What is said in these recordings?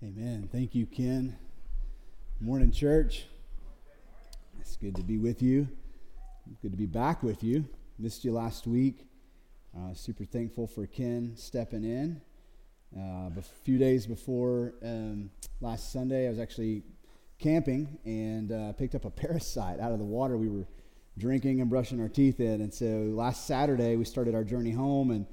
Amen. Thank you, Ken. Morning, church. It's good to be with you. Good to be back with you. Missed you last week. Uh, super thankful for Ken stepping in. Uh, a few days before um, last Sunday, I was actually camping and uh, picked up a parasite out of the water we were drinking and brushing our teeth in. And so last Saturday, we started our journey home. And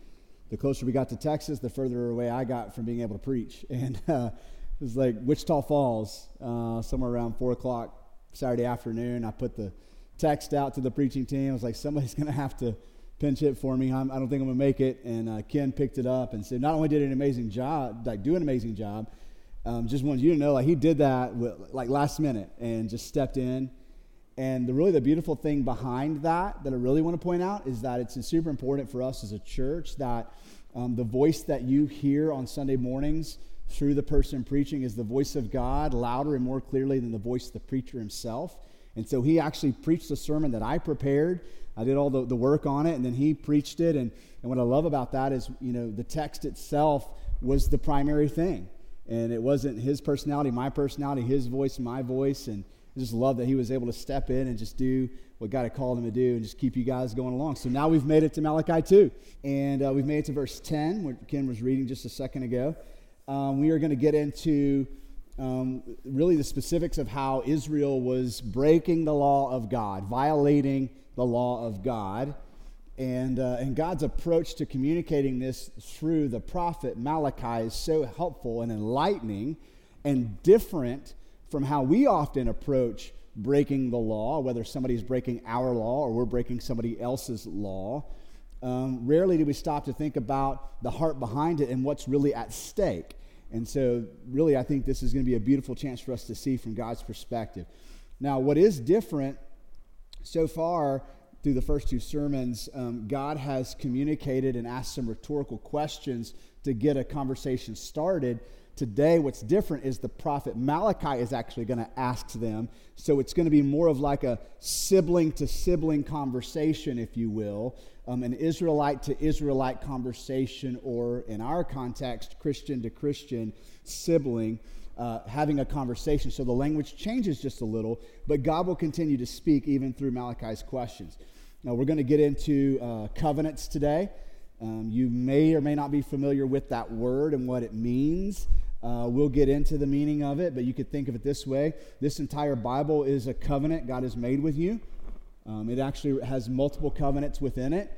the closer we got to Texas, the further away I got from being able to preach. And uh, it was like Wichita Falls, uh, somewhere around 4 o'clock Saturday afternoon. I put the text out to the preaching team. I was like, somebody's going to have to pinch hit for me. I'm, I do not think I'm going to make it. And uh, Ken picked it up and said, not only did an amazing job, like do an amazing job, um, just wanted you to know, like he did that with, like last minute and just stepped in. And the really the beautiful thing behind that that I really want to point out is that it's super important for us as a church that um, the voice that you hear on Sunday mornings through the person preaching is the voice of God louder and more clearly than the voice of the preacher himself. And so he actually preached a sermon that I prepared. I did all the, the work on it, and then he preached it. And, and what I love about that is, you know, the text itself was the primary thing. And it wasn't his personality, my personality, his voice, my voice. And I just love that he was able to step in and just do what God had called him to do and just keep you guys going along. So now we've made it to Malachi 2. And uh, we've made it to verse 10, where Ken was reading just a second ago um, we are going to get into um, really the specifics of how Israel was breaking the law of God, violating the law of God. And, uh, and God's approach to communicating this through the prophet Malachi is so helpful and enlightening and different from how we often approach breaking the law, whether somebody's breaking our law or we're breaking somebody else's law um, rarely do we stop to think about the heart behind it and what's really at stake. And so, really, I think this is going to be a beautiful chance for us to see from God's perspective. Now, what is different so far through the first two sermons, um, God has communicated and asked some rhetorical questions to get a conversation started. Today, what's different is the prophet Malachi is actually going to ask them. So it's going to be more of like a sibling to sibling conversation, if you will, um, an Israelite to Israelite conversation, or in our context, Christian to Christian sibling. Uh, having a conversation. So the language changes just a little, but God will continue to speak even through Malachi's questions. Now, we're going to get into uh, covenants today. Um, you may or may not be familiar with that word and what it means. Uh, we'll get into the meaning of it, but you could think of it this way this entire Bible is a covenant God has made with you. Um, it actually has multiple covenants within it.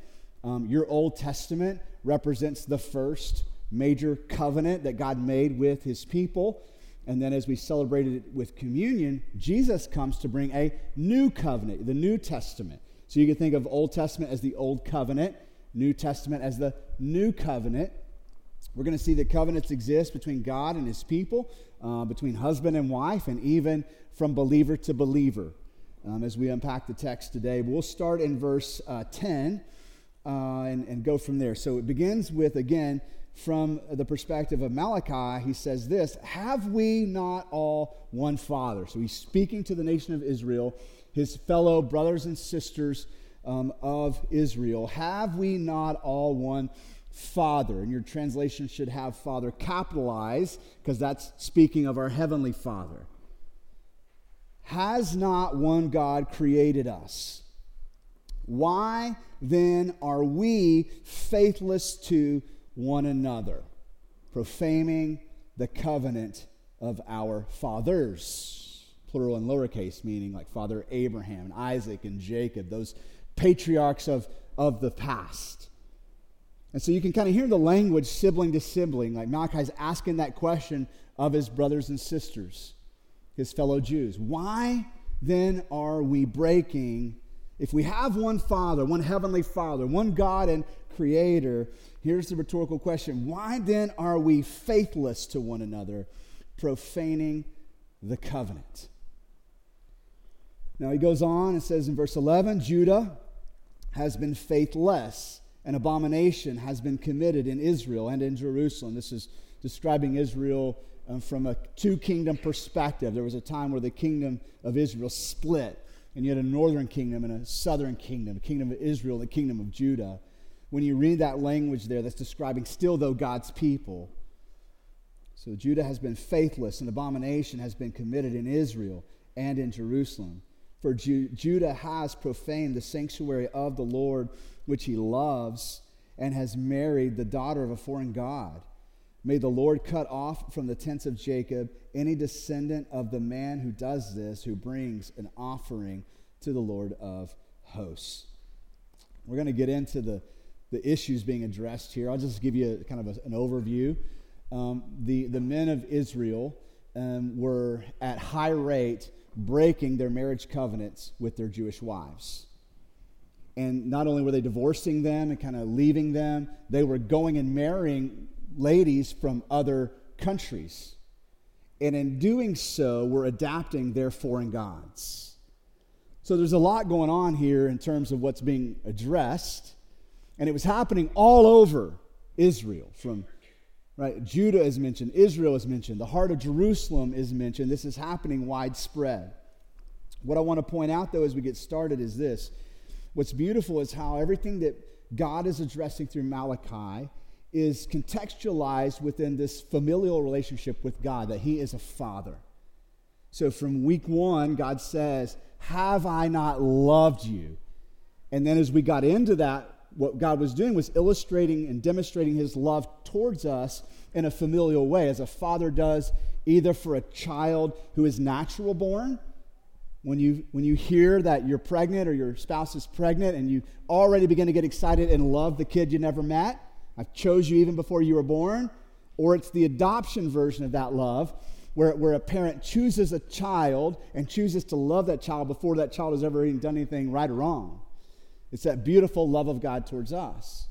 Um, your Old Testament represents the first major covenant that God made with his people. And then, as we celebrated it with communion, Jesus comes to bring a new covenant, the New Testament. So you can think of Old Testament as the Old Covenant, New Testament as the New Covenant. We're going to see that covenants exist between God and his people, uh, between husband and wife, and even from believer to believer um, as we unpack the text today. We'll start in verse uh, 10 uh, and, and go from there. So it begins with, again, from the perspective of Malachi, he says this Have we not all one Father? So he's speaking to the nation of Israel, his fellow brothers and sisters um, of Israel. Have we not all one Father? And your translation should have Father capitalized, because that's speaking of our Heavenly Father. Has not one God created us? Why then are we faithless to one another, profaning the covenant of our fathers? Plural and lowercase, meaning like Father Abraham and Isaac and Jacob, those patriarchs of, of the past. And so you can kind of hear the language sibling to sibling, like Malachi's asking that question of his brothers and sisters his fellow Jews. Why then are we breaking? If we have one Father, one Heavenly Father, one God and Creator, here's the rhetorical question why then are we faithless to one another, profaning the covenant? Now he goes on and says in verse 11 Judah has been faithless, an abomination has been committed in Israel and in Jerusalem. This is describing Israel um, from a two kingdom perspective. There was a time where the kingdom of Israel split, and you had a northern kingdom and a southern kingdom, the kingdom of Israel, the kingdom of Judah. When you read that language there, that's describing still, though, God's people. So Judah has been faithless, and abomination has been committed in Israel and in Jerusalem. For Ju- Judah has profaned the sanctuary of the Lord, which he loves, and has married the daughter of a foreign God. May the Lord cut off from the tents of Jacob any descendant of the man who does this, who brings an offering to the Lord of hosts. We're going to get into the, the issues being addressed here. I'll just give you a, kind of a, an overview. Um, the, the men of Israel um, were at high rate breaking their marriage covenants with their Jewish wives. And not only were they divorcing them and kind of leaving them, they were going and marrying ladies from other countries. And in doing so, were adapting their foreign gods. So there's a lot going on here in terms of what's being addressed. And it was happening all over Israel. From right, Judah is mentioned, Israel is mentioned, the heart of Jerusalem is mentioned. This is happening widespread. What I want to point out, though, as we get started, is this. What's beautiful is how everything that God is addressing through Malachi is contextualized within this familial relationship with God, that He is a father. So from week one, God says, have I not loved you? And then as we got into that, what God was doing was illustrating and demonstrating his love towards us in a familial way, as a father does either for a child who is natural born. When you, when you hear that you're pregnant or your spouse is pregnant and you already begin to get excited and love the kid you never met, I chose you even before you were born, or it's the adoption version of that love where, where a parent chooses a child and chooses to love that child before that child has ever even done anything right or wrong. It's that beautiful love of God towards us.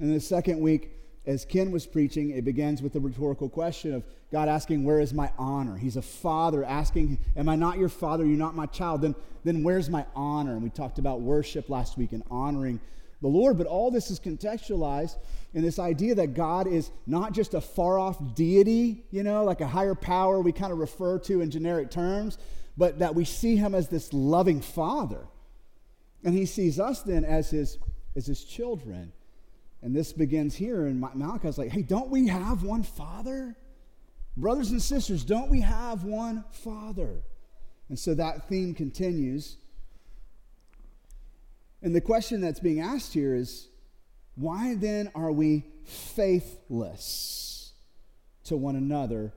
And the second week, as Ken was preaching, it begins with the rhetorical question of God asking, Where is my honor? He's a father asking, Am I not your father? You're not my child. Then, then where's my honor? And we talked about worship last week and honoring the Lord. But all this is contextualized in this idea that God is not just a far off deity, you know, like a higher power we kind of refer to in generic terms, but that we see him as this loving father. And he sees us then as his, as his children. And this begins here, and Malachi's like, hey, don't we have one father? Brothers and sisters, don't we have one father? And so that theme continues and the question that's being asked here is why then are we faithless to one another,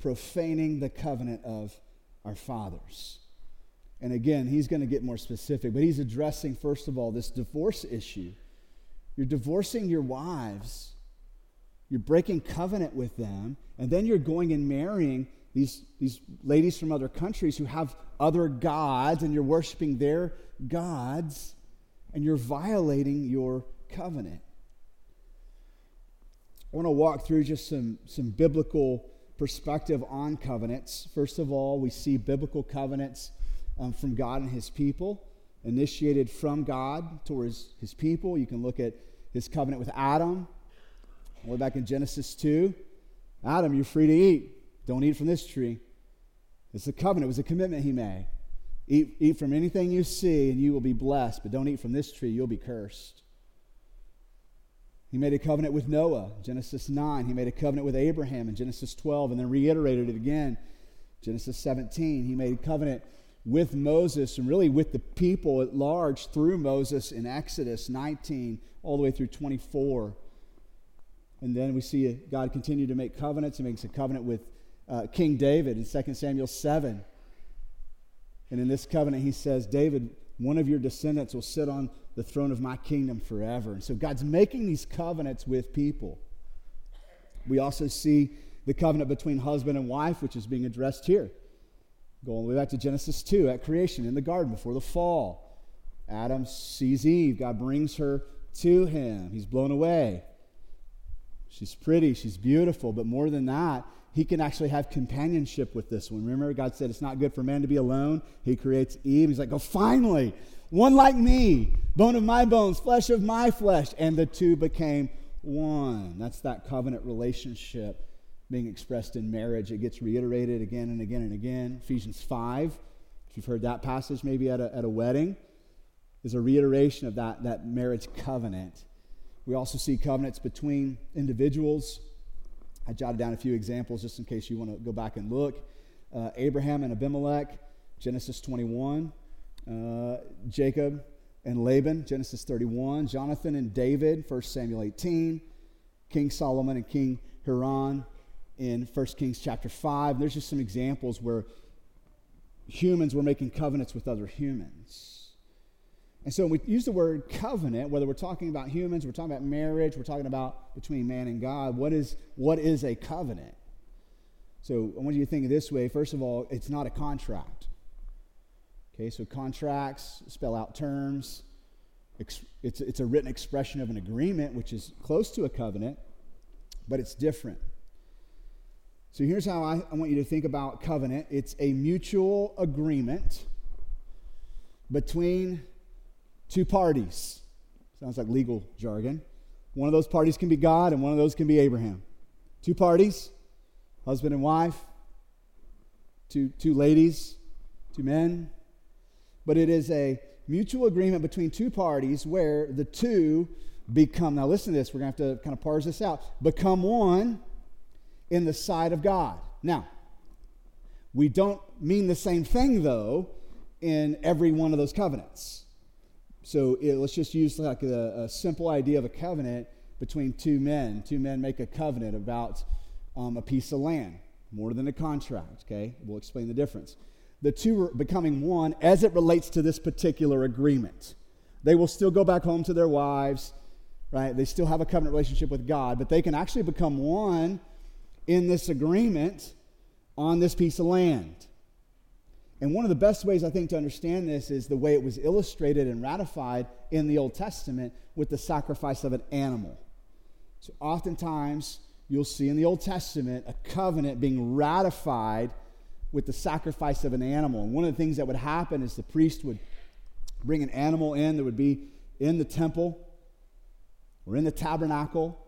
profaning the covenant of our fathers? And again, he's going to get more specific, but he's addressing, first of all, this divorce issue. You're divorcing your wives, you're breaking covenant with them, and then you're going and marrying these, these ladies from other countries who have other gods, and you're worshiping their gods and you're violating your covenant. I want to walk through just some, some biblical perspective on covenants. First of all, we see biblical covenants um, from God and his people, initiated from God towards his people. You can look at his covenant with Adam. Way back in Genesis 2. Adam, you're free to eat. Don't eat from this tree. It's a covenant, it was a commitment he made. Eat, eat from anything you see, and you will be blessed, but don't eat from this tree, you'll be cursed. He made a covenant with Noah, Genesis 9. He made a covenant with Abraham in Genesis 12, and then reiterated it again, Genesis 17. He made a covenant with Moses and really with the people at large through Moses in Exodus 19, all the way through 24. And then we see God continue to make covenants. He makes a covenant with uh, King David in 2 Samuel 7. And in this covenant, he says, David, one of your descendants will sit on the throne of my kingdom forever. And so God's making these covenants with people. We also see the covenant between husband and wife, which is being addressed here. Going all the way back to Genesis 2 at creation in the garden before the fall. Adam sees Eve. God brings her to him. He's blown away. She's pretty, she's beautiful, but more than that, he can actually have companionship with this one. Remember, God said it's not good for man to be alone. He creates Eve. He's like, oh, finally, one like me, bone of my bones, flesh of my flesh. And the two became one. That's that covenant relationship being expressed in marriage. It gets reiterated again and again and again. Ephesians 5, if you've heard that passage maybe at a, at a wedding, is a reiteration of that, that marriage covenant. We also see covenants between individuals I jotted down a few examples just in case you want to go back and look. Uh, Abraham and Abimelech, Genesis 21. Uh, Jacob and Laban, Genesis 31. Jonathan and David, 1 Samuel 18. King Solomon and King Hiram in 1 Kings chapter 5. There's just some examples where humans were making covenants with other humans. And so when we use the word covenant, whether we're talking about humans, we're talking about marriage, we're talking about between man and God, what is, what is a covenant? So I want you to think of this way. First of all, it's not a contract. Okay, so contracts spell out terms. It's, it's a written expression of an agreement, which is close to a covenant, but it's different. So here's how I, I want you to think about covenant it's a mutual agreement between two parties. Sounds like legal jargon. One of those parties can be God, and one of those can be Abraham. Two parties, husband and wife, two, two ladies, two men. But it is a mutual agreement between two parties where the two become, now listen to this, we're going to have to kind of parse this out, become one in the sight of God. Now, we don't mean the same thing, though, in every one of those covenants. So it, let's just use like a, a, simple idea of a covenant between two men. Two men make a covenant about um, a piece of land, more than a contract, okay? We'll explain the difference. The two are becoming one as it relates to this particular agreement. They will still go back home to their wives, right? They still have a covenant relationship with God, but they can actually become one in this agreement on this piece of land. And one of the best ways, I think, to understand this is the way it was illustrated and ratified in the Old Testament with the sacrifice of an animal. So, oftentimes, you'll see in the Old Testament a covenant being ratified with the sacrifice of an animal. And one of the things that would happen is the priest would bring an animal in that would be in the temple or in the tabernacle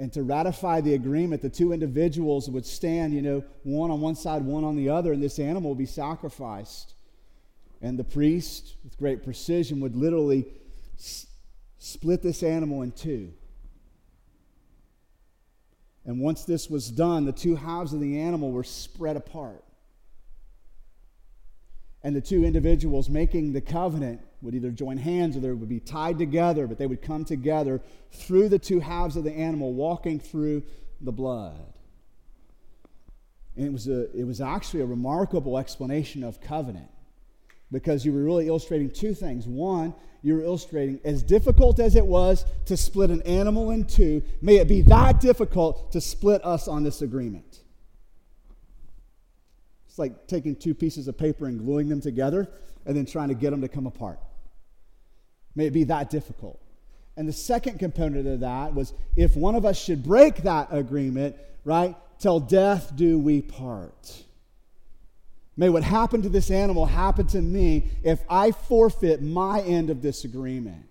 and to ratify the agreement, the two individuals would stand, you know, one on one side, one on the other, and this animal would be sacrificed. And the priest, with great precision, would literally s- split this animal in two. And once this was done, the two halves of the animal were spread apart. And the two individuals making the covenant would either join hands or they would be tied together, but they would come together through the two halves of the animal, walking through the blood. And it was, a, it was actually a remarkable explanation of covenant because you were really illustrating two things. One, you were illustrating as difficult as it was to split an animal in two, may it be that difficult to split us on this agreement. It's like taking two pieces of paper and gluing them together and then trying to get them to come apart. May it be that difficult. And the second component of that was if one of us should break that agreement, right, till death do we part. May what happened to this animal happen to me if I forfeit my end of this agreement.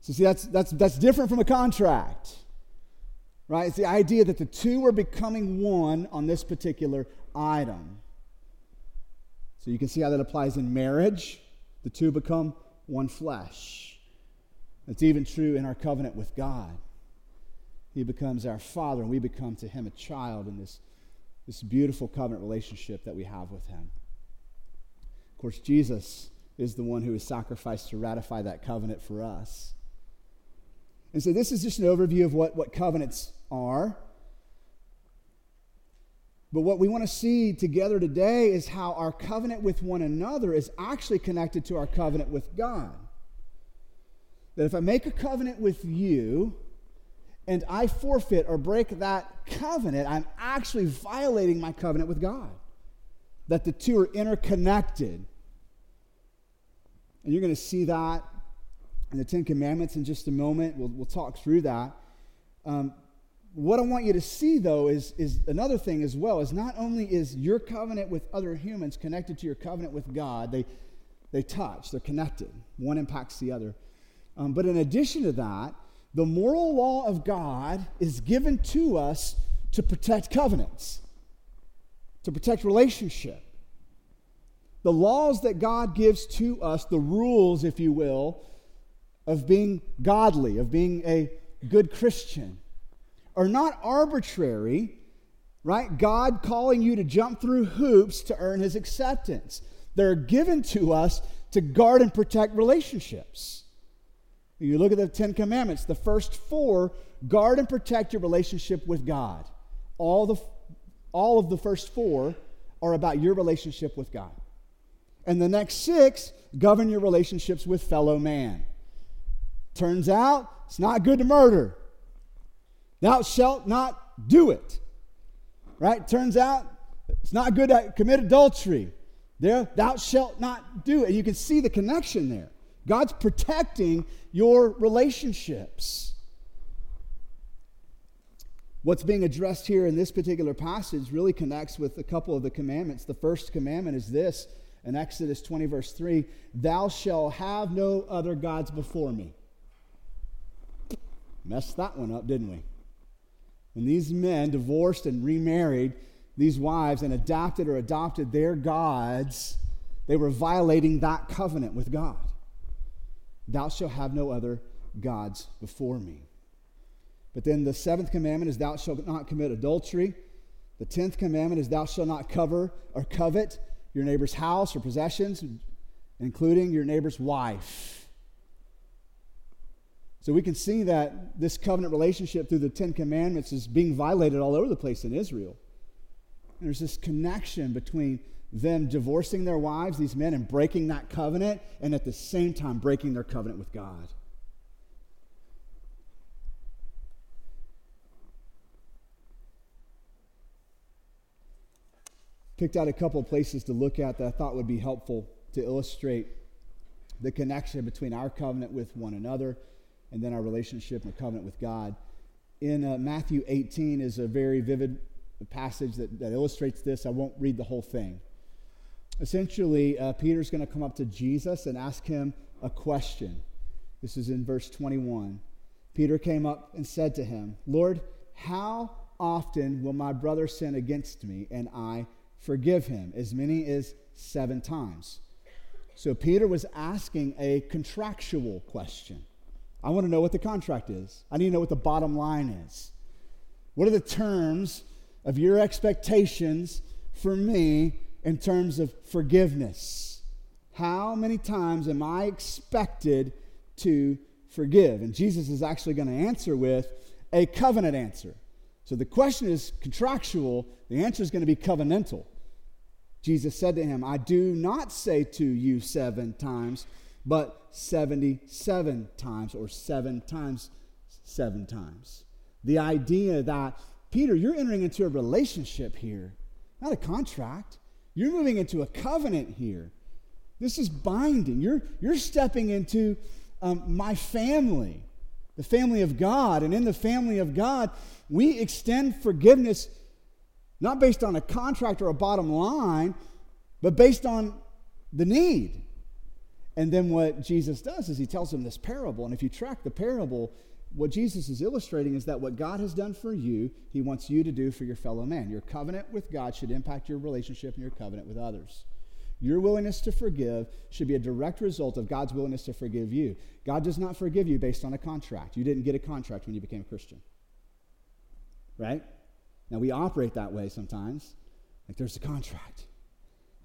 So, see, that's, that's, that's different from a contract, right? It's the idea that the two are becoming one on this particular item. So, you can see how that applies in marriage. The two become one flesh. It's even true in our covenant with God. He becomes our Father, and we become to Him a child in this, this beautiful covenant relationship that we have with Him. Of course, Jesus is the one who is sacrificed to ratify that covenant for us. And so, this is just an overview of what, what covenants are. But what we want to see together today is how our covenant with one another is actually connected to our covenant with God. That if I make a covenant with you and I forfeit or break that covenant, I'm actually violating my covenant with God. That the two are interconnected. And you're going to see that in the Ten Commandments in just a moment. We'll, we'll talk through that. Um, what I want you to see, though, is, is another thing as well, is not only is your covenant with other humans connected to your covenant with God, they, they touch, they're connected. One impacts the other. Um, but in addition to that, the moral law of God is given to us to protect covenants, to protect relationship. The laws that God gives to us, the rules, if you will, of being godly, of being a good Christian, are not arbitrary, right? God calling you to jump through hoops to earn his acceptance. They're given to us to guard and protect relationships. You look at the Ten Commandments, the first four guard and protect your relationship with God. All, the, all of the first four are about your relationship with God. And the next six govern your relationships with fellow man. Turns out it's not good to murder. Thou shalt not do it. Right? Turns out it's not good to commit adultery. There, thou shalt not do it. You can see the connection there. God's protecting your relationships. What's being addressed here in this particular passage really connects with a couple of the commandments. The first commandment is this in Exodus 20, verse 3 Thou shalt have no other gods before me. Messed that one up, didn't we? When these men divorced and remarried these wives and adopted or adopted their gods, they were violating that covenant with God. Thou shalt have no other gods before me. But then the seventh commandment is, Thou shalt not commit adultery. The tenth commandment is, Thou shalt not cover or covet your neighbor's house or possessions, including your neighbor's wife. So we can see that this covenant relationship through the Ten Commandments is being violated all over the place in Israel. And there's this connection between them divorcing their wives, these men, and breaking that covenant, and at the same time breaking their covenant with God. picked out a couple of places to look at that I thought would be helpful to illustrate the connection between our covenant with one another and then our relationship and covenant with God. In uh, Matthew 18 is a very vivid passage that, that illustrates this. I won't read the whole thing. Essentially, uh, Peter's going to come up to Jesus and ask him a question. This is in verse 21. Peter came up and said to him, Lord, how often will my brother sin against me and I forgive him as many as seven times. So Peter was asking a contractual question. I want to know what the contract is. I need to know what the bottom line is. What are the terms of your expectations for me in terms of forgiveness? How many times am I expected to forgive? And Jesus is actually going to answer with a covenant answer. So the question is contractual, the answer is going to be covenantal. Jesus said to him, I do not say to you seven times, but 77 times, or seven times seven times. The idea that, Peter, you're entering into a relationship here, not a contract. You're moving into a covenant here. This is binding. You're, you're stepping into um, my family, the family of God. And in the family of God, we extend forgiveness not based on a contract or a bottom line, but based on the need. And then what Jesus does is he tells him this parable. And if you track the parable, what Jesus is illustrating is that what God has done for you, he wants you to do for your fellow man. Your covenant with God should impact your relationship and your covenant with others. Your willingness to forgive should be a direct result of God's willingness to forgive you. God does not forgive you based on a contract. You didn't get a contract when you became a Christian. Right? Now, we operate that way sometimes. Like there's a contract.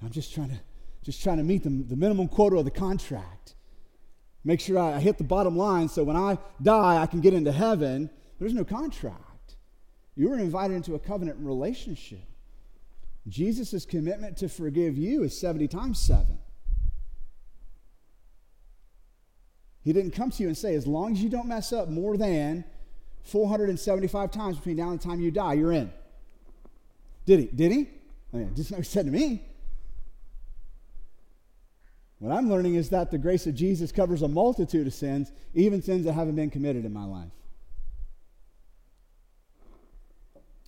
I'm just trying to, just trying to meet the, the minimum quota of the contract. Make sure I, hit the bottom line so when I die, I can get into heaven. There's no contract. You were invited into a covenant relationship. Jesus' commitment to forgive you is 70 times 7. He didn't come to you and say, as long as you don't mess up more than 475 times between now and the time you die, you're in. Did he? Did he? Oh, I mean, just like he said to me. What I'm learning is that the grace of Jesus covers a multitude of sins, even sins that haven't been committed in my life.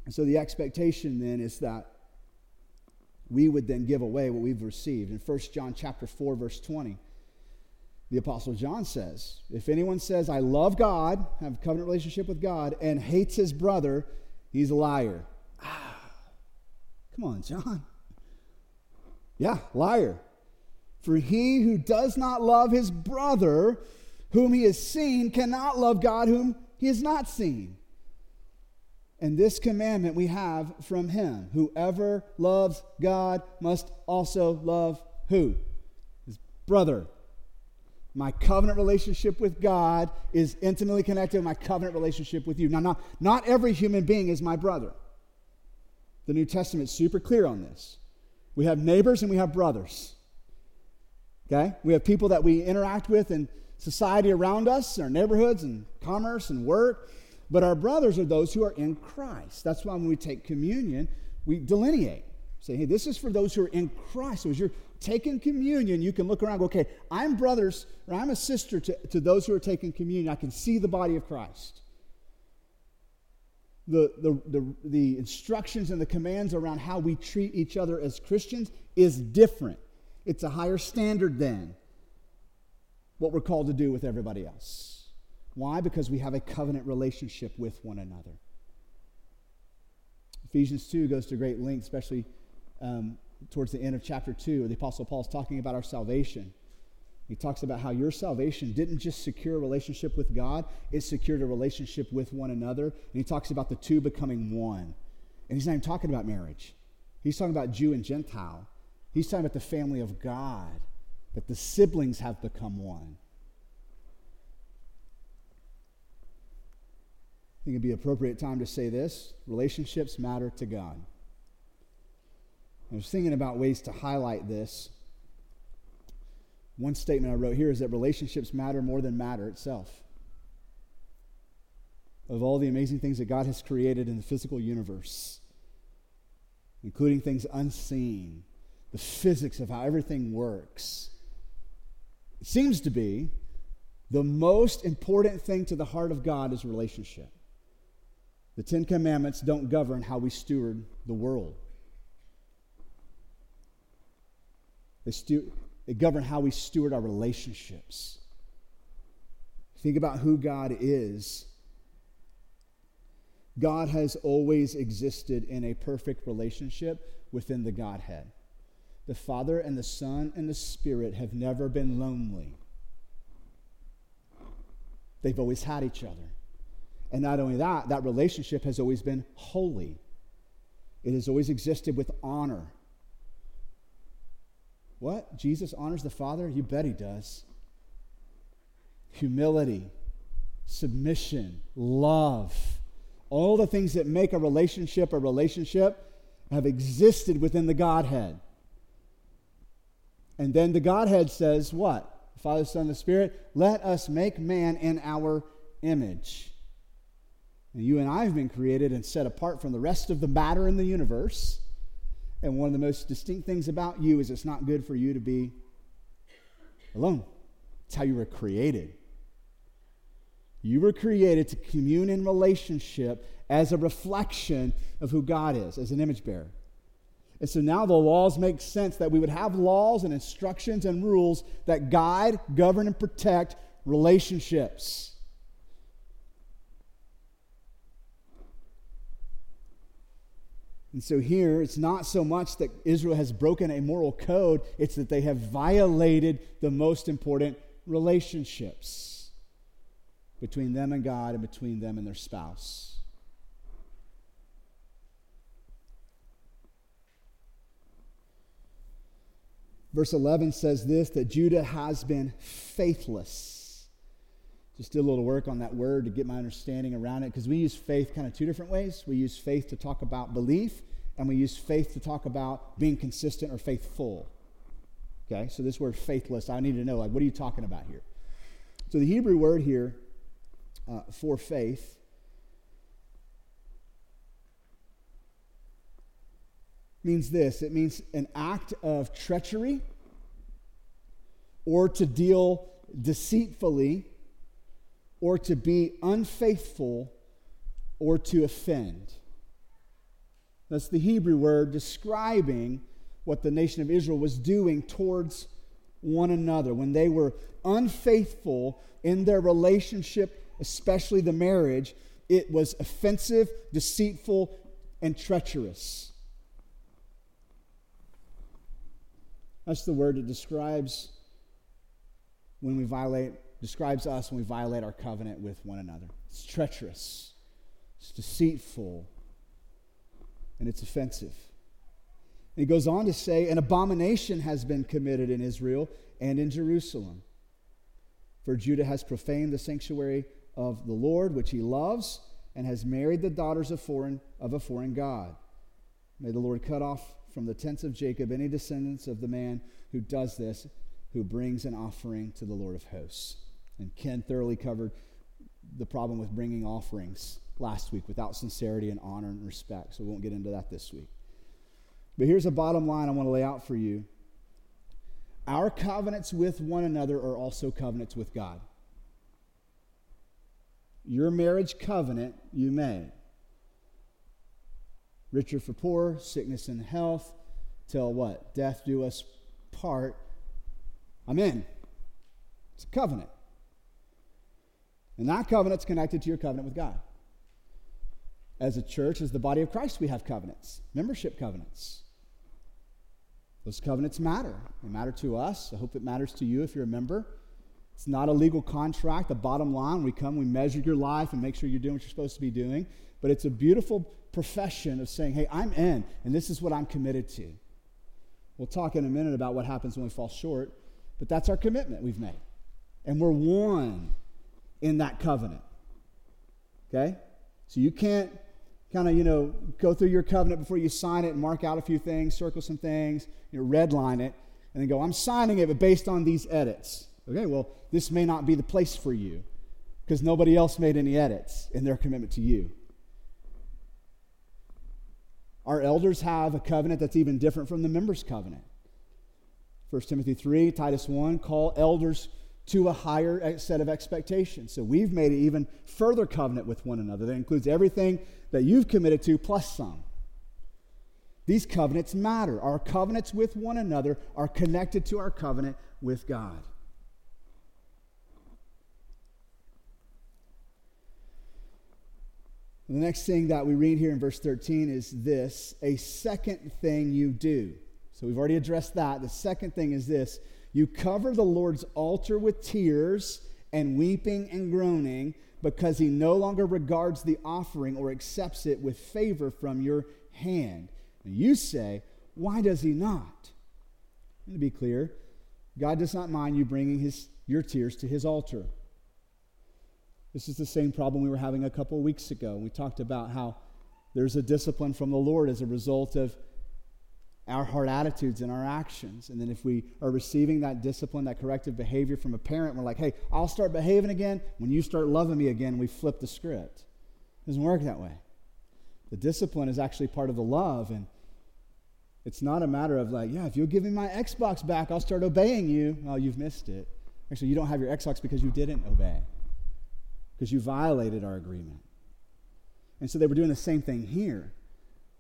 And so the expectation then is that we would then give away what we've received. In 1 John chapter 4, verse 20, the Apostle John says, If anyone says, I love God, have a covenant relationship with God, and hates his brother, he's a liar. Ah, come on, John. Yeah, liar. For he who does not love his brother, whom he has seen, cannot love God, whom he has not seen. And this commandment we have from him whoever loves God must also love who? His brother. My covenant relationship with God is intimately connected with my covenant relationship with you. Now, not, not every human being is my brother. The New Testament is super clear on this. We have neighbors and we have brothers. Okay? We have people that we interact with in society around us, in our neighborhoods and commerce and work. But our brothers are those who are in Christ. That's why when we take communion, we delineate. Say, hey, this is for those who are in Christ. So as you're taking communion, you can look around go, okay, I'm brothers or I'm a sister to, to those who are taking communion. I can see the body of Christ. The, the, the, the instructions and the commands around how we treat each other as Christians is different. It's a higher standard than what we're called to do with everybody else. Why? Because we have a covenant relationship with one another. Ephesians 2 goes to great length, especially um, towards the end of chapter 2, where the Apostle Paul is talking about our salvation. He talks about how your salvation didn't just secure a relationship with God, it secured a relationship with one another. And he talks about the two becoming one. And he's not even talking about marriage, he's talking about Jew and Gentile. He's talking about the family of God, that the siblings have become one. I think it'd be appropriate time to say this relationships matter to God. I was thinking about ways to highlight this. One statement I wrote here is that relationships matter more than matter itself. Of all the amazing things that God has created in the physical universe, including things unseen, the physics of how everything works, it seems to be the most important thing to the heart of God is relationship. The Ten Commandments don't govern how we steward the world. They, stu- they govern how we steward our relationships. Think about who God is. God has always existed in a perfect relationship within the Godhead. The Father and the Son and the Spirit have never been lonely. They've always had each other. And not only that, that relationship has always been holy, it has always existed with honor. What? Jesus honors the Father? You bet he does. Humility, submission, love, all the things that make a relationship a relationship have existed within the Godhead. And then the Godhead says, What? Father, Son, the Spirit, let us make man in our image. And you and I have been created and set apart from the rest of the matter in the universe. And one of the most distinct things about you is it's not good for you to be alone. It's how you were created. You were created to commune in relationship as a reflection of who God is, as an image bearer. And so now the laws make sense that we would have laws and instructions and rules that guide, govern, and protect relationships. And so here, it's not so much that Israel has broken a moral code, it's that they have violated the most important relationships between them and God and between them and their spouse. Verse 11 says this that Judah has been faithless. Just did a little work on that word to get my understanding around it because we use faith kind of two different ways. We use faith to talk about belief, and we use faith to talk about being consistent or faithful. Okay, so this word faithless, I need to know, like, what are you talking about here? So the Hebrew word here uh, for faith means this it means an act of treachery or to deal deceitfully or to be unfaithful or to offend. That's the Hebrew word describing what the nation of Israel was doing towards one another when they were unfaithful in their relationship, especially the marriage. It was offensive, deceitful, and treacherous. That's the word that describes when we violate describes us when we violate our covenant with one another. It's treacherous. It's deceitful and it's offensive. And he goes on to say, An abomination has been committed in Israel and in Jerusalem. For Judah has profaned the sanctuary of the Lord, which he loves, and has married the daughters of, foreign, of a foreign God. May the Lord cut off from the tents of Jacob any descendants of the man who does this, who brings an offering to the Lord of hosts. And Ken thoroughly covered the problem with bringing offerings last week without sincerity and honor and respect. So we won't get into that this week. But here's a bottom line I want to lay out for you. Our covenants with one another are also covenants with God. Your marriage covenant you made. Richer for poor, sickness and health, till what? Death do us part. I'm in. It's a covenant. And that covenant's connected to your covenant with God. As a church, as the body of Christ, we have covenants, membership covenants. Those covenants matter. They matter to us. I hope it matters to you if you're a member. It's not a legal contract. The bottom line, we come, we measure your life and make sure you're doing what you're supposed to be doing. But it's a beautiful profession of saying, hey, I'm in, and this is what I'm committed to. We'll talk in a minute about what happens when we fall short, but that's our commitment we've made. And we're one in that covenant. Okay? So you can't kind of, you know, go through your covenant before you sign it and mark out a few things, circle some things, you know, redline it, and then go, I'm signing it, but based on these edits. Okay, well, this may not be the place for you because nobody else made any edits in their commitment to you. Our elders have a covenant that's even different from the members' covenant. 1 Timothy 3, Titus 1, call elders to a higher set of expectations. So we've made an even further covenant with one another that includes everything that you've committed to plus some. These covenants matter. Our covenants with one another are connected to our covenant with God. The next thing that we read here in verse 13 is this a second thing you do. So we've already addressed that. The second thing is this you cover the Lord's altar with tears and weeping and groaning because he no longer regards the offering or accepts it with favor from your hand. And you say, Why does he not? And to be clear, God does not mind you bringing his, your tears to his altar. This is the same problem we were having a couple of weeks ago. We talked about how there's a discipline from the Lord as a result of our heart attitudes and our actions. And then if we are receiving that discipline, that corrective behavior from a parent, we're like, hey, I'll start behaving again. When you start loving me again, we flip the script. It doesn't work that way. The discipline is actually part of the love. And it's not a matter of like, yeah, if you'll give me my Xbox back, I'll start obeying you. Oh, you've missed it. Actually, you don't have your Xbox because you didn't obey because you violated our agreement. And so they were doing the same thing here.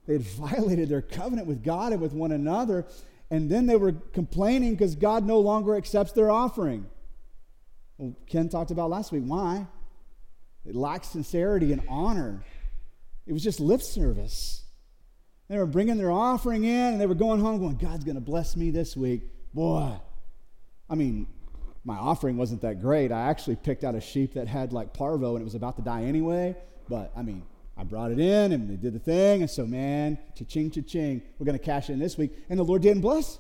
They had violated their covenant with God and with one another, and then they were complaining because God no longer accepts their offering. Well, Ken talked about last week why. It lacked sincerity and honor. It was just lip service. They were bringing their offering in and they were going home going, God's going to bless me this week. Boy, I mean, my offering wasn't that great. I actually picked out a sheep that had like parvo and it was about to die anyway. But I mean, I brought it in and they did the thing. And so, man, cha-ching, cha-ching, we're going to cash in this week. And the Lord didn't bless.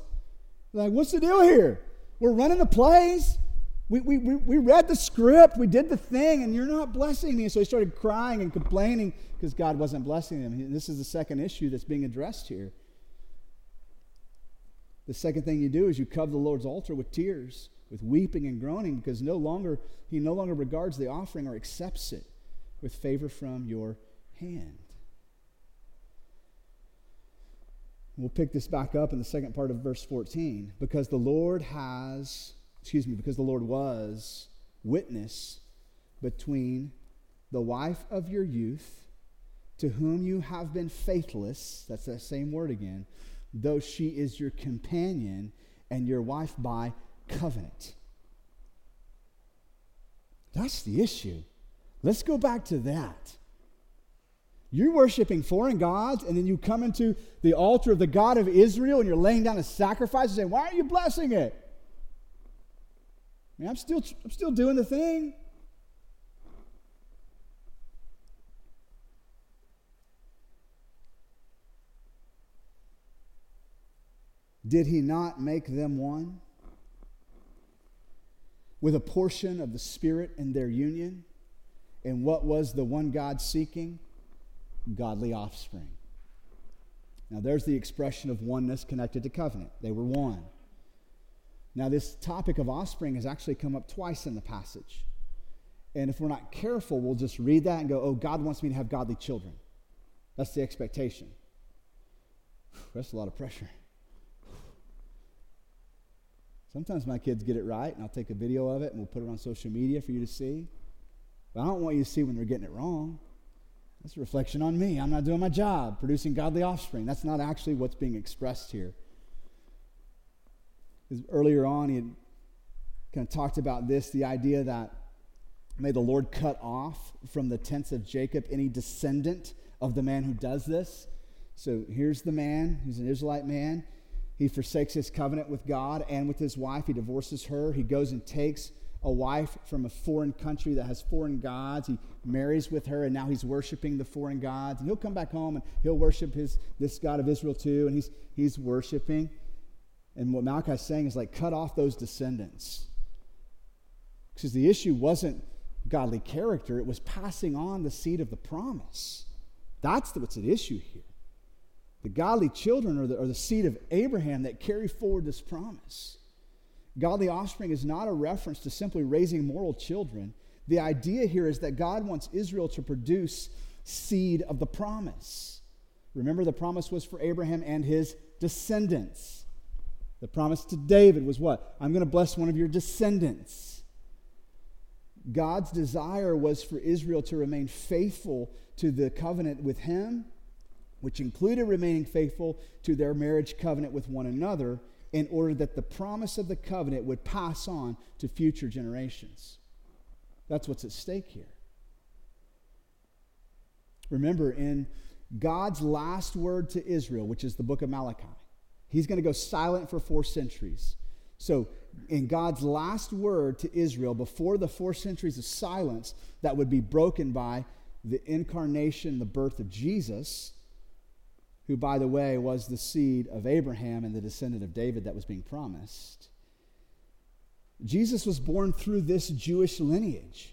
Like, what's the deal here? We're running the plays. We, we, we, we read the script. We did the thing, and you're not blessing me. And so he started crying and complaining because God wasn't blessing him. And this is the second issue that's being addressed here. The second thing you do is you cover the Lord's altar with tears with weeping and groaning because no longer he no longer regards the offering or accepts it with favor from your hand. We'll pick this back up in the second part of verse 14. Because the Lord has, excuse me, because the Lord was witness between the wife of your youth, to whom you have been faithless, that's that same word again, though she is your companion and your wife by covenant. That's the issue. Let's go back to that. You're worshiping foreign gods, and then you come into the altar of the God of Israel and you're laying down a sacrifice and saying, Why aren't you blessing it? I mean, I'm still, I'm still doing the thing. Did he not make them one? With a portion of the Spirit in their union? And what was the one God seeking? Godly offspring. Now, there's the expression of oneness connected to covenant. They were one. Now, this topic of offspring has actually come up twice in the passage. And if we're not careful, we'll just read that and go, oh, God wants me to have godly children. That's the expectation. That's a lot of pressure. Sometimes my kids get it right, and I'll take a video of it and we'll put it on social media for you to see. But I don't want you to see when they're getting it wrong. That's a reflection on me. I'm not doing my job, producing godly offspring. That's not actually what's being expressed here. Earlier on, he had kind of talked about this the idea that may the Lord cut off from the tents of Jacob any descendant of the man who does this. So here's the man who's an Israelite man. He forsakes his covenant with God and with his wife. He divorces her. He goes and takes a wife from a foreign country that has foreign gods. He marries with her, and now he's worshiping the foreign gods. And he'll come back home and he'll worship his, this God of Israel too, and he's, he's worshiping. And what Malachi's saying is like, cut off those descendants. Because the issue wasn't godly character, it was passing on the seed of the promise. That's what's at issue here. The godly children are the, are the seed of Abraham that carry forward this promise. Godly offspring is not a reference to simply raising moral children. The idea here is that God wants Israel to produce seed of the promise. Remember, the promise was for Abraham and his descendants. The promise to David was what? I'm going to bless one of your descendants. God's desire was for Israel to remain faithful to the covenant with him, which included remaining faithful to their marriage covenant with one another, in order that the promise of the covenant would pass on to future generations. That's what's at stake here. Remember, in God's last word to Israel, which is the book of Malachi, he's going to go silent for four centuries. So, in God's last word to Israel, before the four centuries of silence that would be broken by the incarnation, the birth of Jesus, who, by the way, was the seed of Abraham and the descendant of David that was being promised. Jesus was born through this Jewish lineage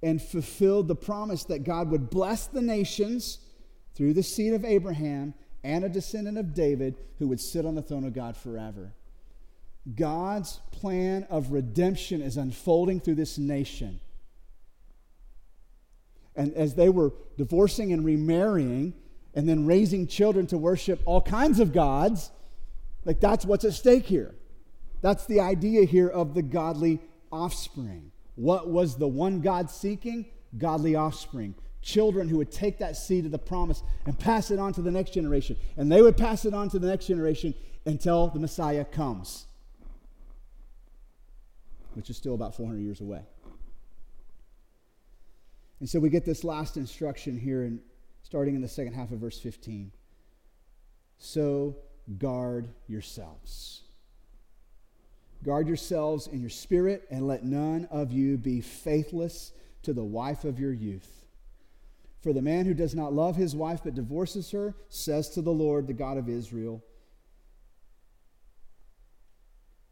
and fulfilled the promise that God would bless the nations through the seed of Abraham and a descendant of David who would sit on the throne of God forever. God's plan of redemption is unfolding through this nation. And as they were divorcing and remarrying, and then raising children to worship all kinds of gods, like that's what's at stake here. That's the idea here of the godly offspring. What was the one God seeking? Godly offspring. Children who would take that seed of the promise and pass it on to the next generation. And they would pass it on to the next generation until the Messiah comes, which is still about 400 years away. And so we get this last instruction here in starting in the second half of verse 15. So guard yourselves. Guard yourselves in your spirit, and let none of you be faithless to the wife of your youth. For the man who does not love his wife but divorces her says to the Lord, the God of Israel,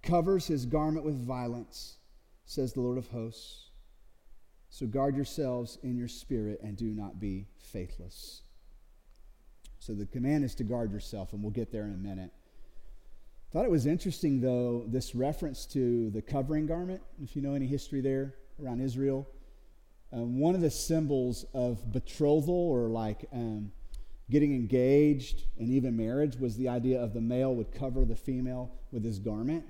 covers his garment with violence, says the Lord of hosts. So guard yourselves in your spirit and do not be faithless. So the command is to guard yourself, and we'll get there in a minute. Thought it was interesting, though, this reference to the covering garment, if you know any history there around Israel. Um, one of the symbols of betrothal or like um, getting engaged and even marriage was the idea of the male would cover the female with his garment.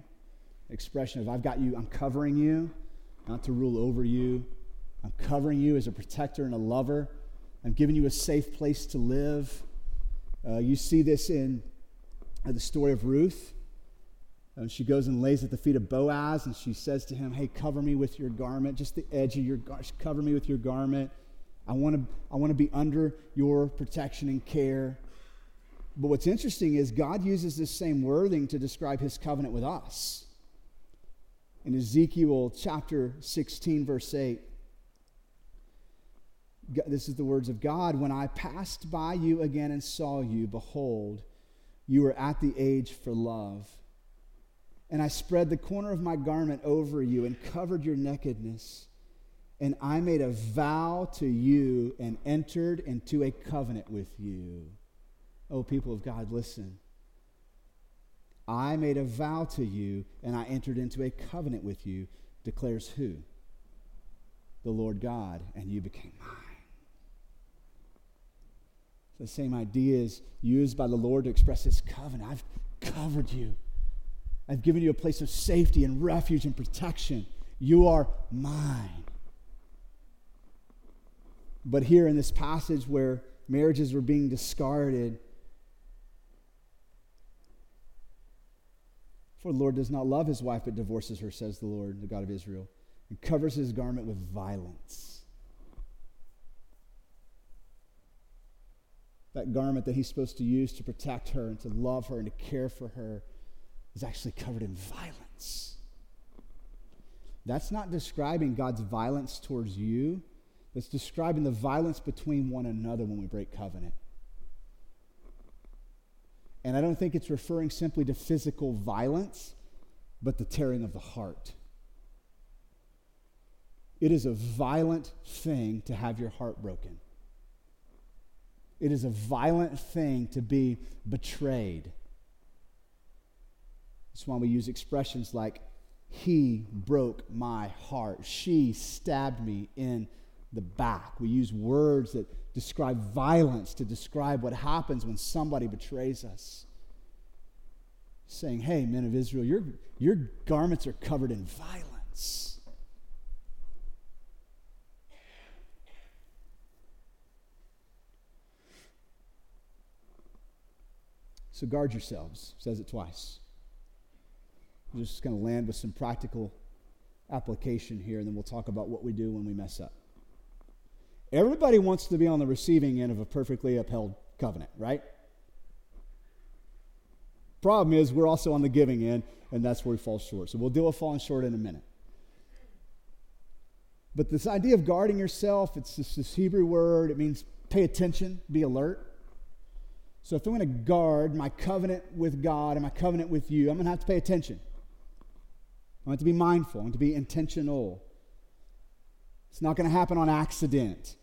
Expression of, I've got you, I'm covering you, not to rule over you, I'm covering you as a protector and a lover. I'm giving you a safe place to live. Uh, you see this in uh, the story of Ruth. Uh, she goes and lays at the feet of Boaz, and she says to him, Hey, cover me with your garment, just the edge of your garment. Cover me with your garment. I want to I want to be under your protection and care. But what's interesting is God uses this same wording to describe his covenant with us. In Ezekiel chapter 16, verse 8, this is the words of God. When I passed by you again and saw you, behold, you were at the age for love. And I spread the corner of my garment over you and covered your nakedness. And I made a vow to you and entered into a covenant with you. Oh, people of God, listen. I made a vow to you and I entered into a covenant with you, declares who? The Lord God, and you became mine. The same idea is used by the Lord to express his covenant. I've covered you. I've given you a place of safety and refuge and protection. You are mine. But here in this passage where marriages were being discarded, for the Lord does not love his wife but divorces her, says the Lord, the God of Israel, and covers his garment with violence. That garment that he's supposed to use to protect her and to love her and to care for her is actually covered in violence. That's not describing God's violence towards you, that's describing the violence between one another when we break covenant. And I don't think it's referring simply to physical violence, but the tearing of the heart. It is a violent thing to have your heart broken. It is a violent thing to be betrayed. That's why we use expressions like, He broke my heart. She stabbed me in the back. We use words that describe violence to describe what happens when somebody betrays us. Saying, Hey, men of Israel, your, your garments are covered in violence. So guard yourselves, says it twice. I'm just going to land with some practical application here, and then we'll talk about what we do when we mess up. Everybody wants to be on the receiving end of a perfectly upheld covenant, right? Problem is, we're also on the giving end, and that's where we fall short. So we'll deal with falling short in a minute. But this idea of guarding yourself, it's this, this Hebrew word, it means pay attention, be alert. So if I'm going to guard my covenant with God and my covenant with you, I'm going to have to pay attention. I want to be mindful. I want to be intentional. It's not going to happen on accident.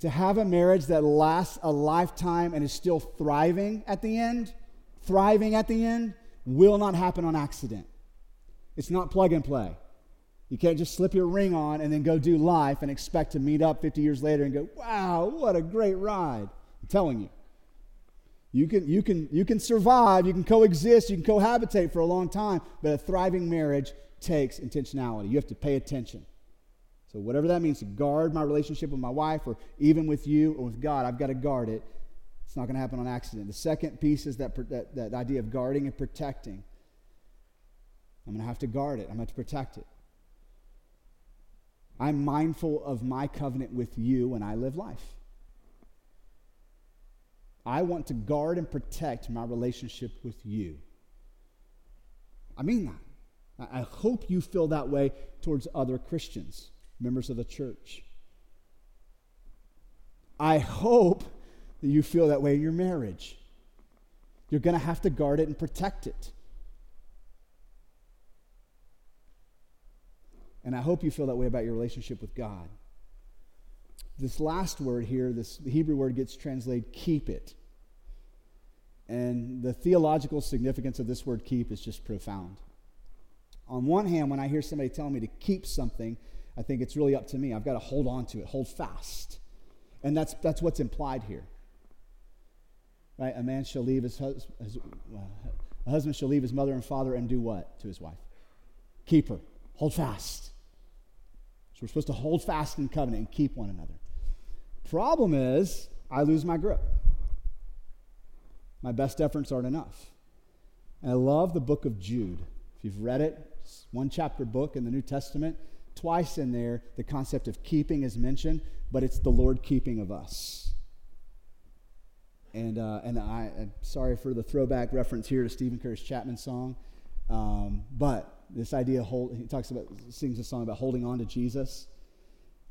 To have a marriage that lasts a lifetime and is still thriving at the end, thriving at the end, will not happen on accident. It's not plug and play. You can't just slip your ring on and then go do life and expect to meet up 50 years later and go, wow, what a great ride. I'm telling you. You can, you, can, you can survive, you can coexist, you can cohabitate for a long time, but a thriving marriage takes intentionality. You have to pay attention. So, whatever that means to guard my relationship with my wife or even with you or with God, I've got to guard it. It's not going to happen on accident. The second piece is that, that, that idea of guarding and protecting. I'm going to have to guard it, I'm going to protect it. I'm mindful of my covenant with you when I live life. I want to guard and protect my relationship with you. I mean that. I hope you feel that way towards other Christians, members of the church. I hope that you feel that way in your marriage. You're going to have to guard it and protect it. And I hope you feel that way about your relationship with God. This last word here, this Hebrew word gets translated keep it. And the theological significance of this word keep is just profound. On one hand, when I hear somebody telling me to keep something, I think it's really up to me. I've got to hold on to it, hold fast. And that's, that's what's implied here. Right? A man shall leave his, hus- his uh, a husband shall leave his mother and father and do what to his wife? Keep her. Hold fast. We're supposed to hold fast in covenant and keep one another. Problem is, I lose my grip. My best efforts aren't enough. And I love the book of Jude. If you've read it, it's one chapter book in the New Testament. Twice in there, the concept of keeping is mentioned, but it's the Lord keeping of us. And, uh, and I, am sorry for the throwback reference here to Steven Curtis Chapman song, um, but this idea, hold, he talks about, sings a song about holding on to Jesus.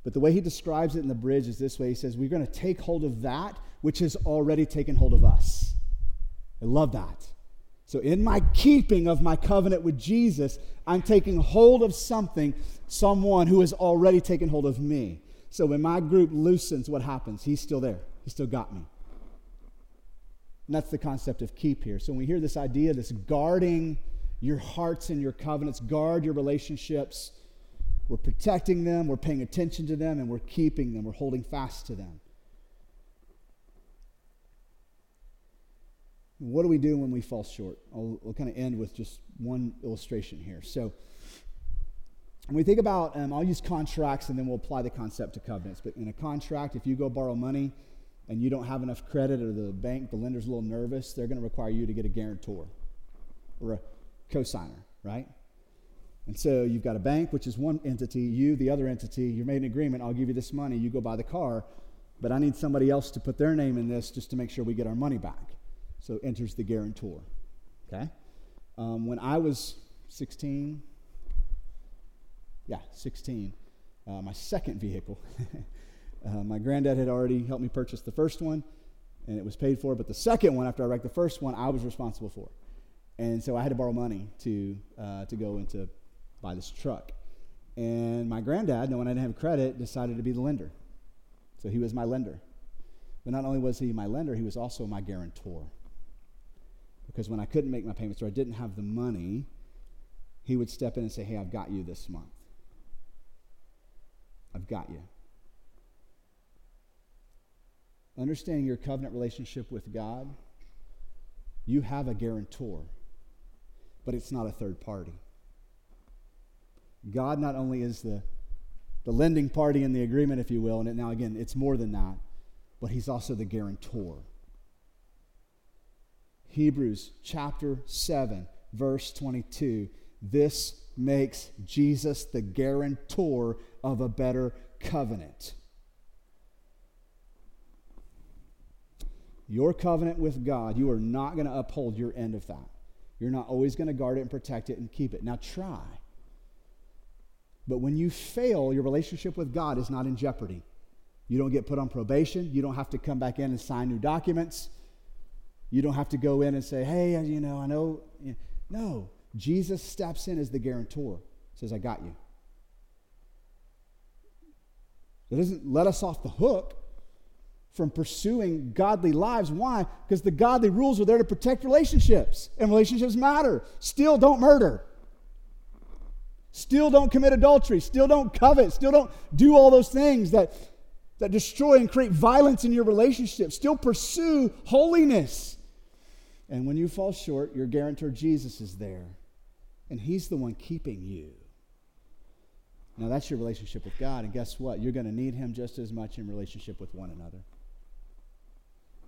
But the way he describes it in the bridge is this way He says, We're going to take hold of that which has already taken hold of us. I love that. So, in my keeping of my covenant with Jesus, I'm taking hold of something, someone who has already taken hold of me. So, when my group loosens, what happens? He's still there, He still got me. And that's the concept of keep here. So, when we hear this idea, this guarding your hearts and your covenants, guard your relationships, we're protecting them, we're paying attention to them, and we're keeping them, we're holding fast to them. What do we do when we fall short? I'll, I'll kind of end with just one illustration here. So, when we think about, um, I'll use contracts and then we'll apply the concept to covenants. But in a contract, if you go borrow money and you don't have enough credit or the bank, the lender's a little nervous, they're going to require you to get a guarantor or a cosigner, right? And so you've got a bank, which is one entity, you, the other entity, you're made an agreement, I'll give you this money, you go buy the car, but I need somebody else to put their name in this just to make sure we get our money back. So enters the guarantor. Okay? Um, when I was 16, yeah, 16, uh, my second vehicle, uh, my granddad had already helped me purchase the first one, and it was paid for, but the second one, after I wrecked the first one, I was responsible for. And so I had to borrow money to, uh, to go and buy this truck. And my granddad, knowing I didn't have credit, decided to be the lender. So he was my lender. But not only was he my lender, he was also my guarantor because when I couldn't make my payments or I didn't have the money, he would step in and say, Hey, I've got you this month. I've got you. Understanding your covenant relationship with God, you have a guarantor, but it's not a third party. God not only is the, the lending party in the agreement, if you will, and it, now again, it's more than that, but he's also the guarantor. Hebrews chapter 7, verse 22. This makes Jesus the guarantor of a better covenant. Your covenant with God, you are not going to uphold your end of that. You're not always going to guard it and protect it and keep it. Now try. But when you fail, your relationship with God is not in jeopardy. You don't get put on probation. You don't have to come back in and sign new documents. You don't have to go in and say, hey, uh, you know, I know. No, Jesus steps in as the guarantor, says, I got you. It doesn't let us off the hook from pursuing godly lives. Why? Because the godly rules are there to protect relationships, and relationships matter. Still, don't murder. Still, don't commit adultery. Still, don't covet. Still, don't do all those things that, that destroy and create violence in your relationship. Still, pursue holiness. And when you fall short, your guarantor Jesus is there, and He's the one keeping you. Now, that's your relationship with God, and guess what? You're going to need Him just as much in relationship with one another.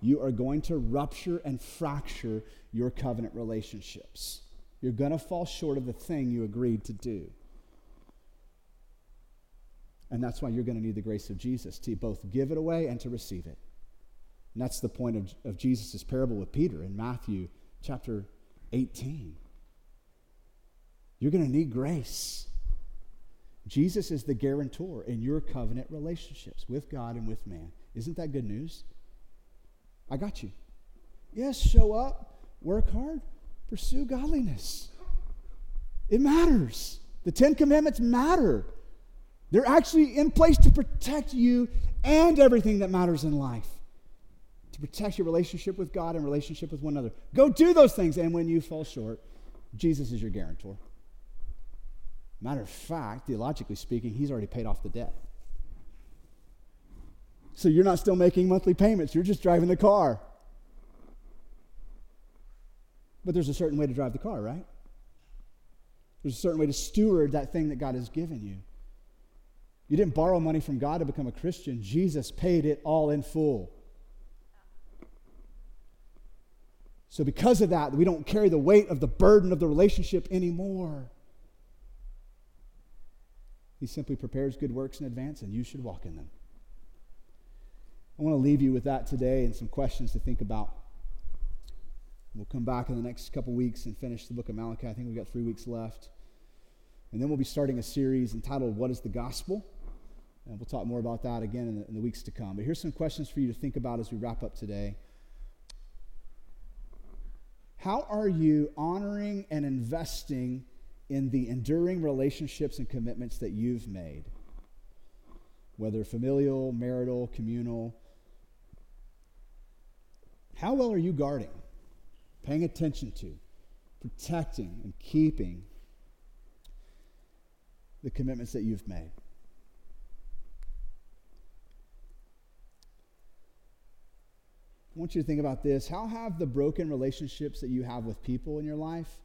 You are going to rupture and fracture your covenant relationships. You're going to fall short of the thing you agreed to do. And that's why you're going to need the grace of Jesus to both give it away and to receive it. And that's the point of, of Jesus' parable with Peter in Matthew chapter 18. You're going to need grace. Jesus is the guarantor in your covenant relationships with God and with man. Isn't that good news? I got you. Yes, show up, work hard, pursue godliness. It matters. The Ten Commandments matter. They're actually in place to protect you and everything that matters in life to protect your relationship with God and relationship with one another. Go do those things. And when you fall short, Jesus is your guarantor. Matter of fact, theologically speaking, he's already paid off the debt. So you're not still making monthly payments, you're just driving the car. But there's a certain way to drive the car, right? There's a certain way to steward that thing that God has given you. You didn't borrow money from God to become a Christian. Jesus paid it all in full. So, because of that, we don't carry the weight of the burden of the relationship anymore. He simply prepares good works in advance, and you should walk in them. I want to leave you with that today and some questions to think about. We'll come back in the next couple weeks and finish the book of Malachi. I think we've got three weeks left. And then we'll be starting a series entitled What is the Gospel? And we'll talk more about that again in the, in the weeks to come. But here's some questions for you to think about as we wrap up today. How are you honoring and investing in the enduring relationships and commitments that you've made? Whether familial, marital, communal. How well are you guarding, paying attention to, protecting, and keeping the commitments that you've made? I want you to think about this. How have the broken relationships that you have with people in your life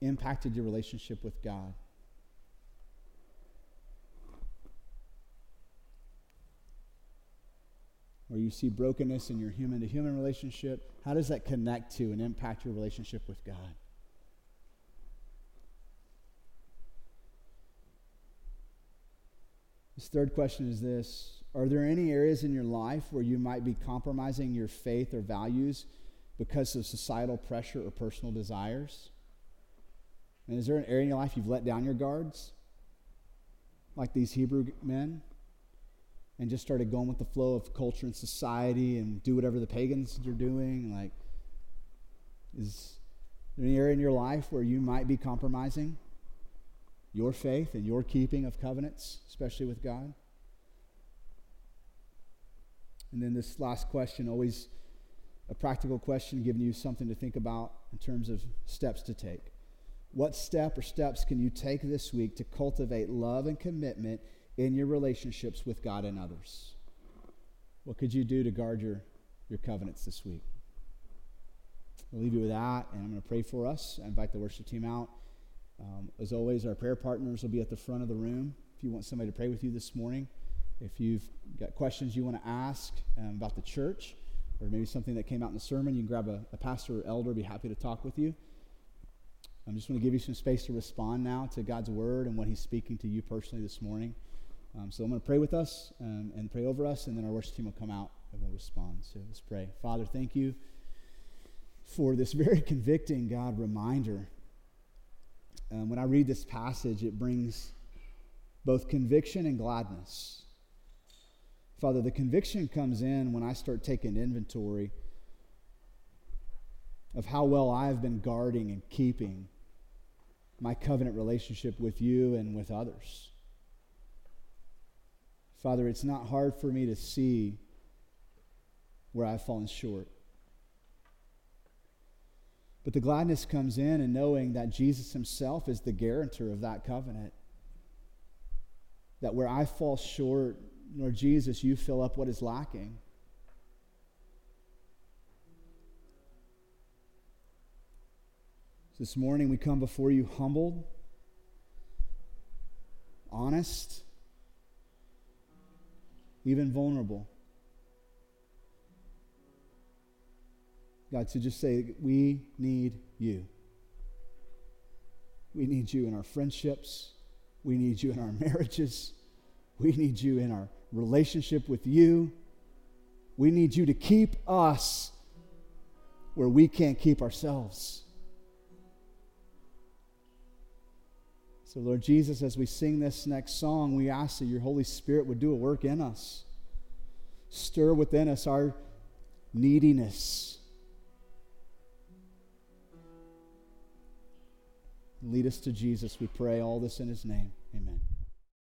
impacted your relationship with God? Where you see brokenness in your human to human relationship, how does that connect to and impact your relationship with God? This third question is this are there any areas in your life where you might be compromising your faith or values because of societal pressure or personal desires? And is there an area in your life you've let down your guards, like these Hebrew men, and just started going with the flow of culture and society and do whatever the pagans are doing? Like, is there any area in your life where you might be compromising your faith and your keeping of covenants, especially with God? And then this last question, always a practical question, giving you something to think about in terms of steps to take. What step or steps can you take this week to cultivate love and commitment in your relationships with God and others? What could you do to guard your, your covenants this week? I'll leave you with that, and I'm going to pray for us. I invite the worship team out. Um, as always, our prayer partners will be at the front of the room if you want somebody to pray with you this morning. If you've got questions you want to ask um, about the church, or maybe something that came out in the sermon, you can grab a, a pastor or elder, be happy to talk with you. I'm just going to give you some space to respond now to God's word and what He's speaking to you personally this morning. Um, so I'm going to pray with us um, and pray over us, and then our worship team will come out and we'll respond. So let's pray. Father, thank you for this very convicting, God, reminder. Um, when I read this passage, it brings both conviction and gladness. Father, the conviction comes in when I start taking inventory of how well I've been guarding and keeping my covenant relationship with you and with others. Father, it's not hard for me to see where I've fallen short. But the gladness comes in in knowing that Jesus himself is the guarantor of that covenant. That where I fall short, Lord Jesus, you fill up what is lacking. This morning we come before you humbled, honest, even vulnerable. God, to just say, we need you. We need you in our friendships. We need you in our marriages. We need you in our relationship with you. We need you to keep us where we can't keep ourselves. So, Lord Jesus, as we sing this next song, we ask that your Holy Spirit would do a work in us, stir within us our neediness. Lead us to Jesus, we pray all this in his name. Amen.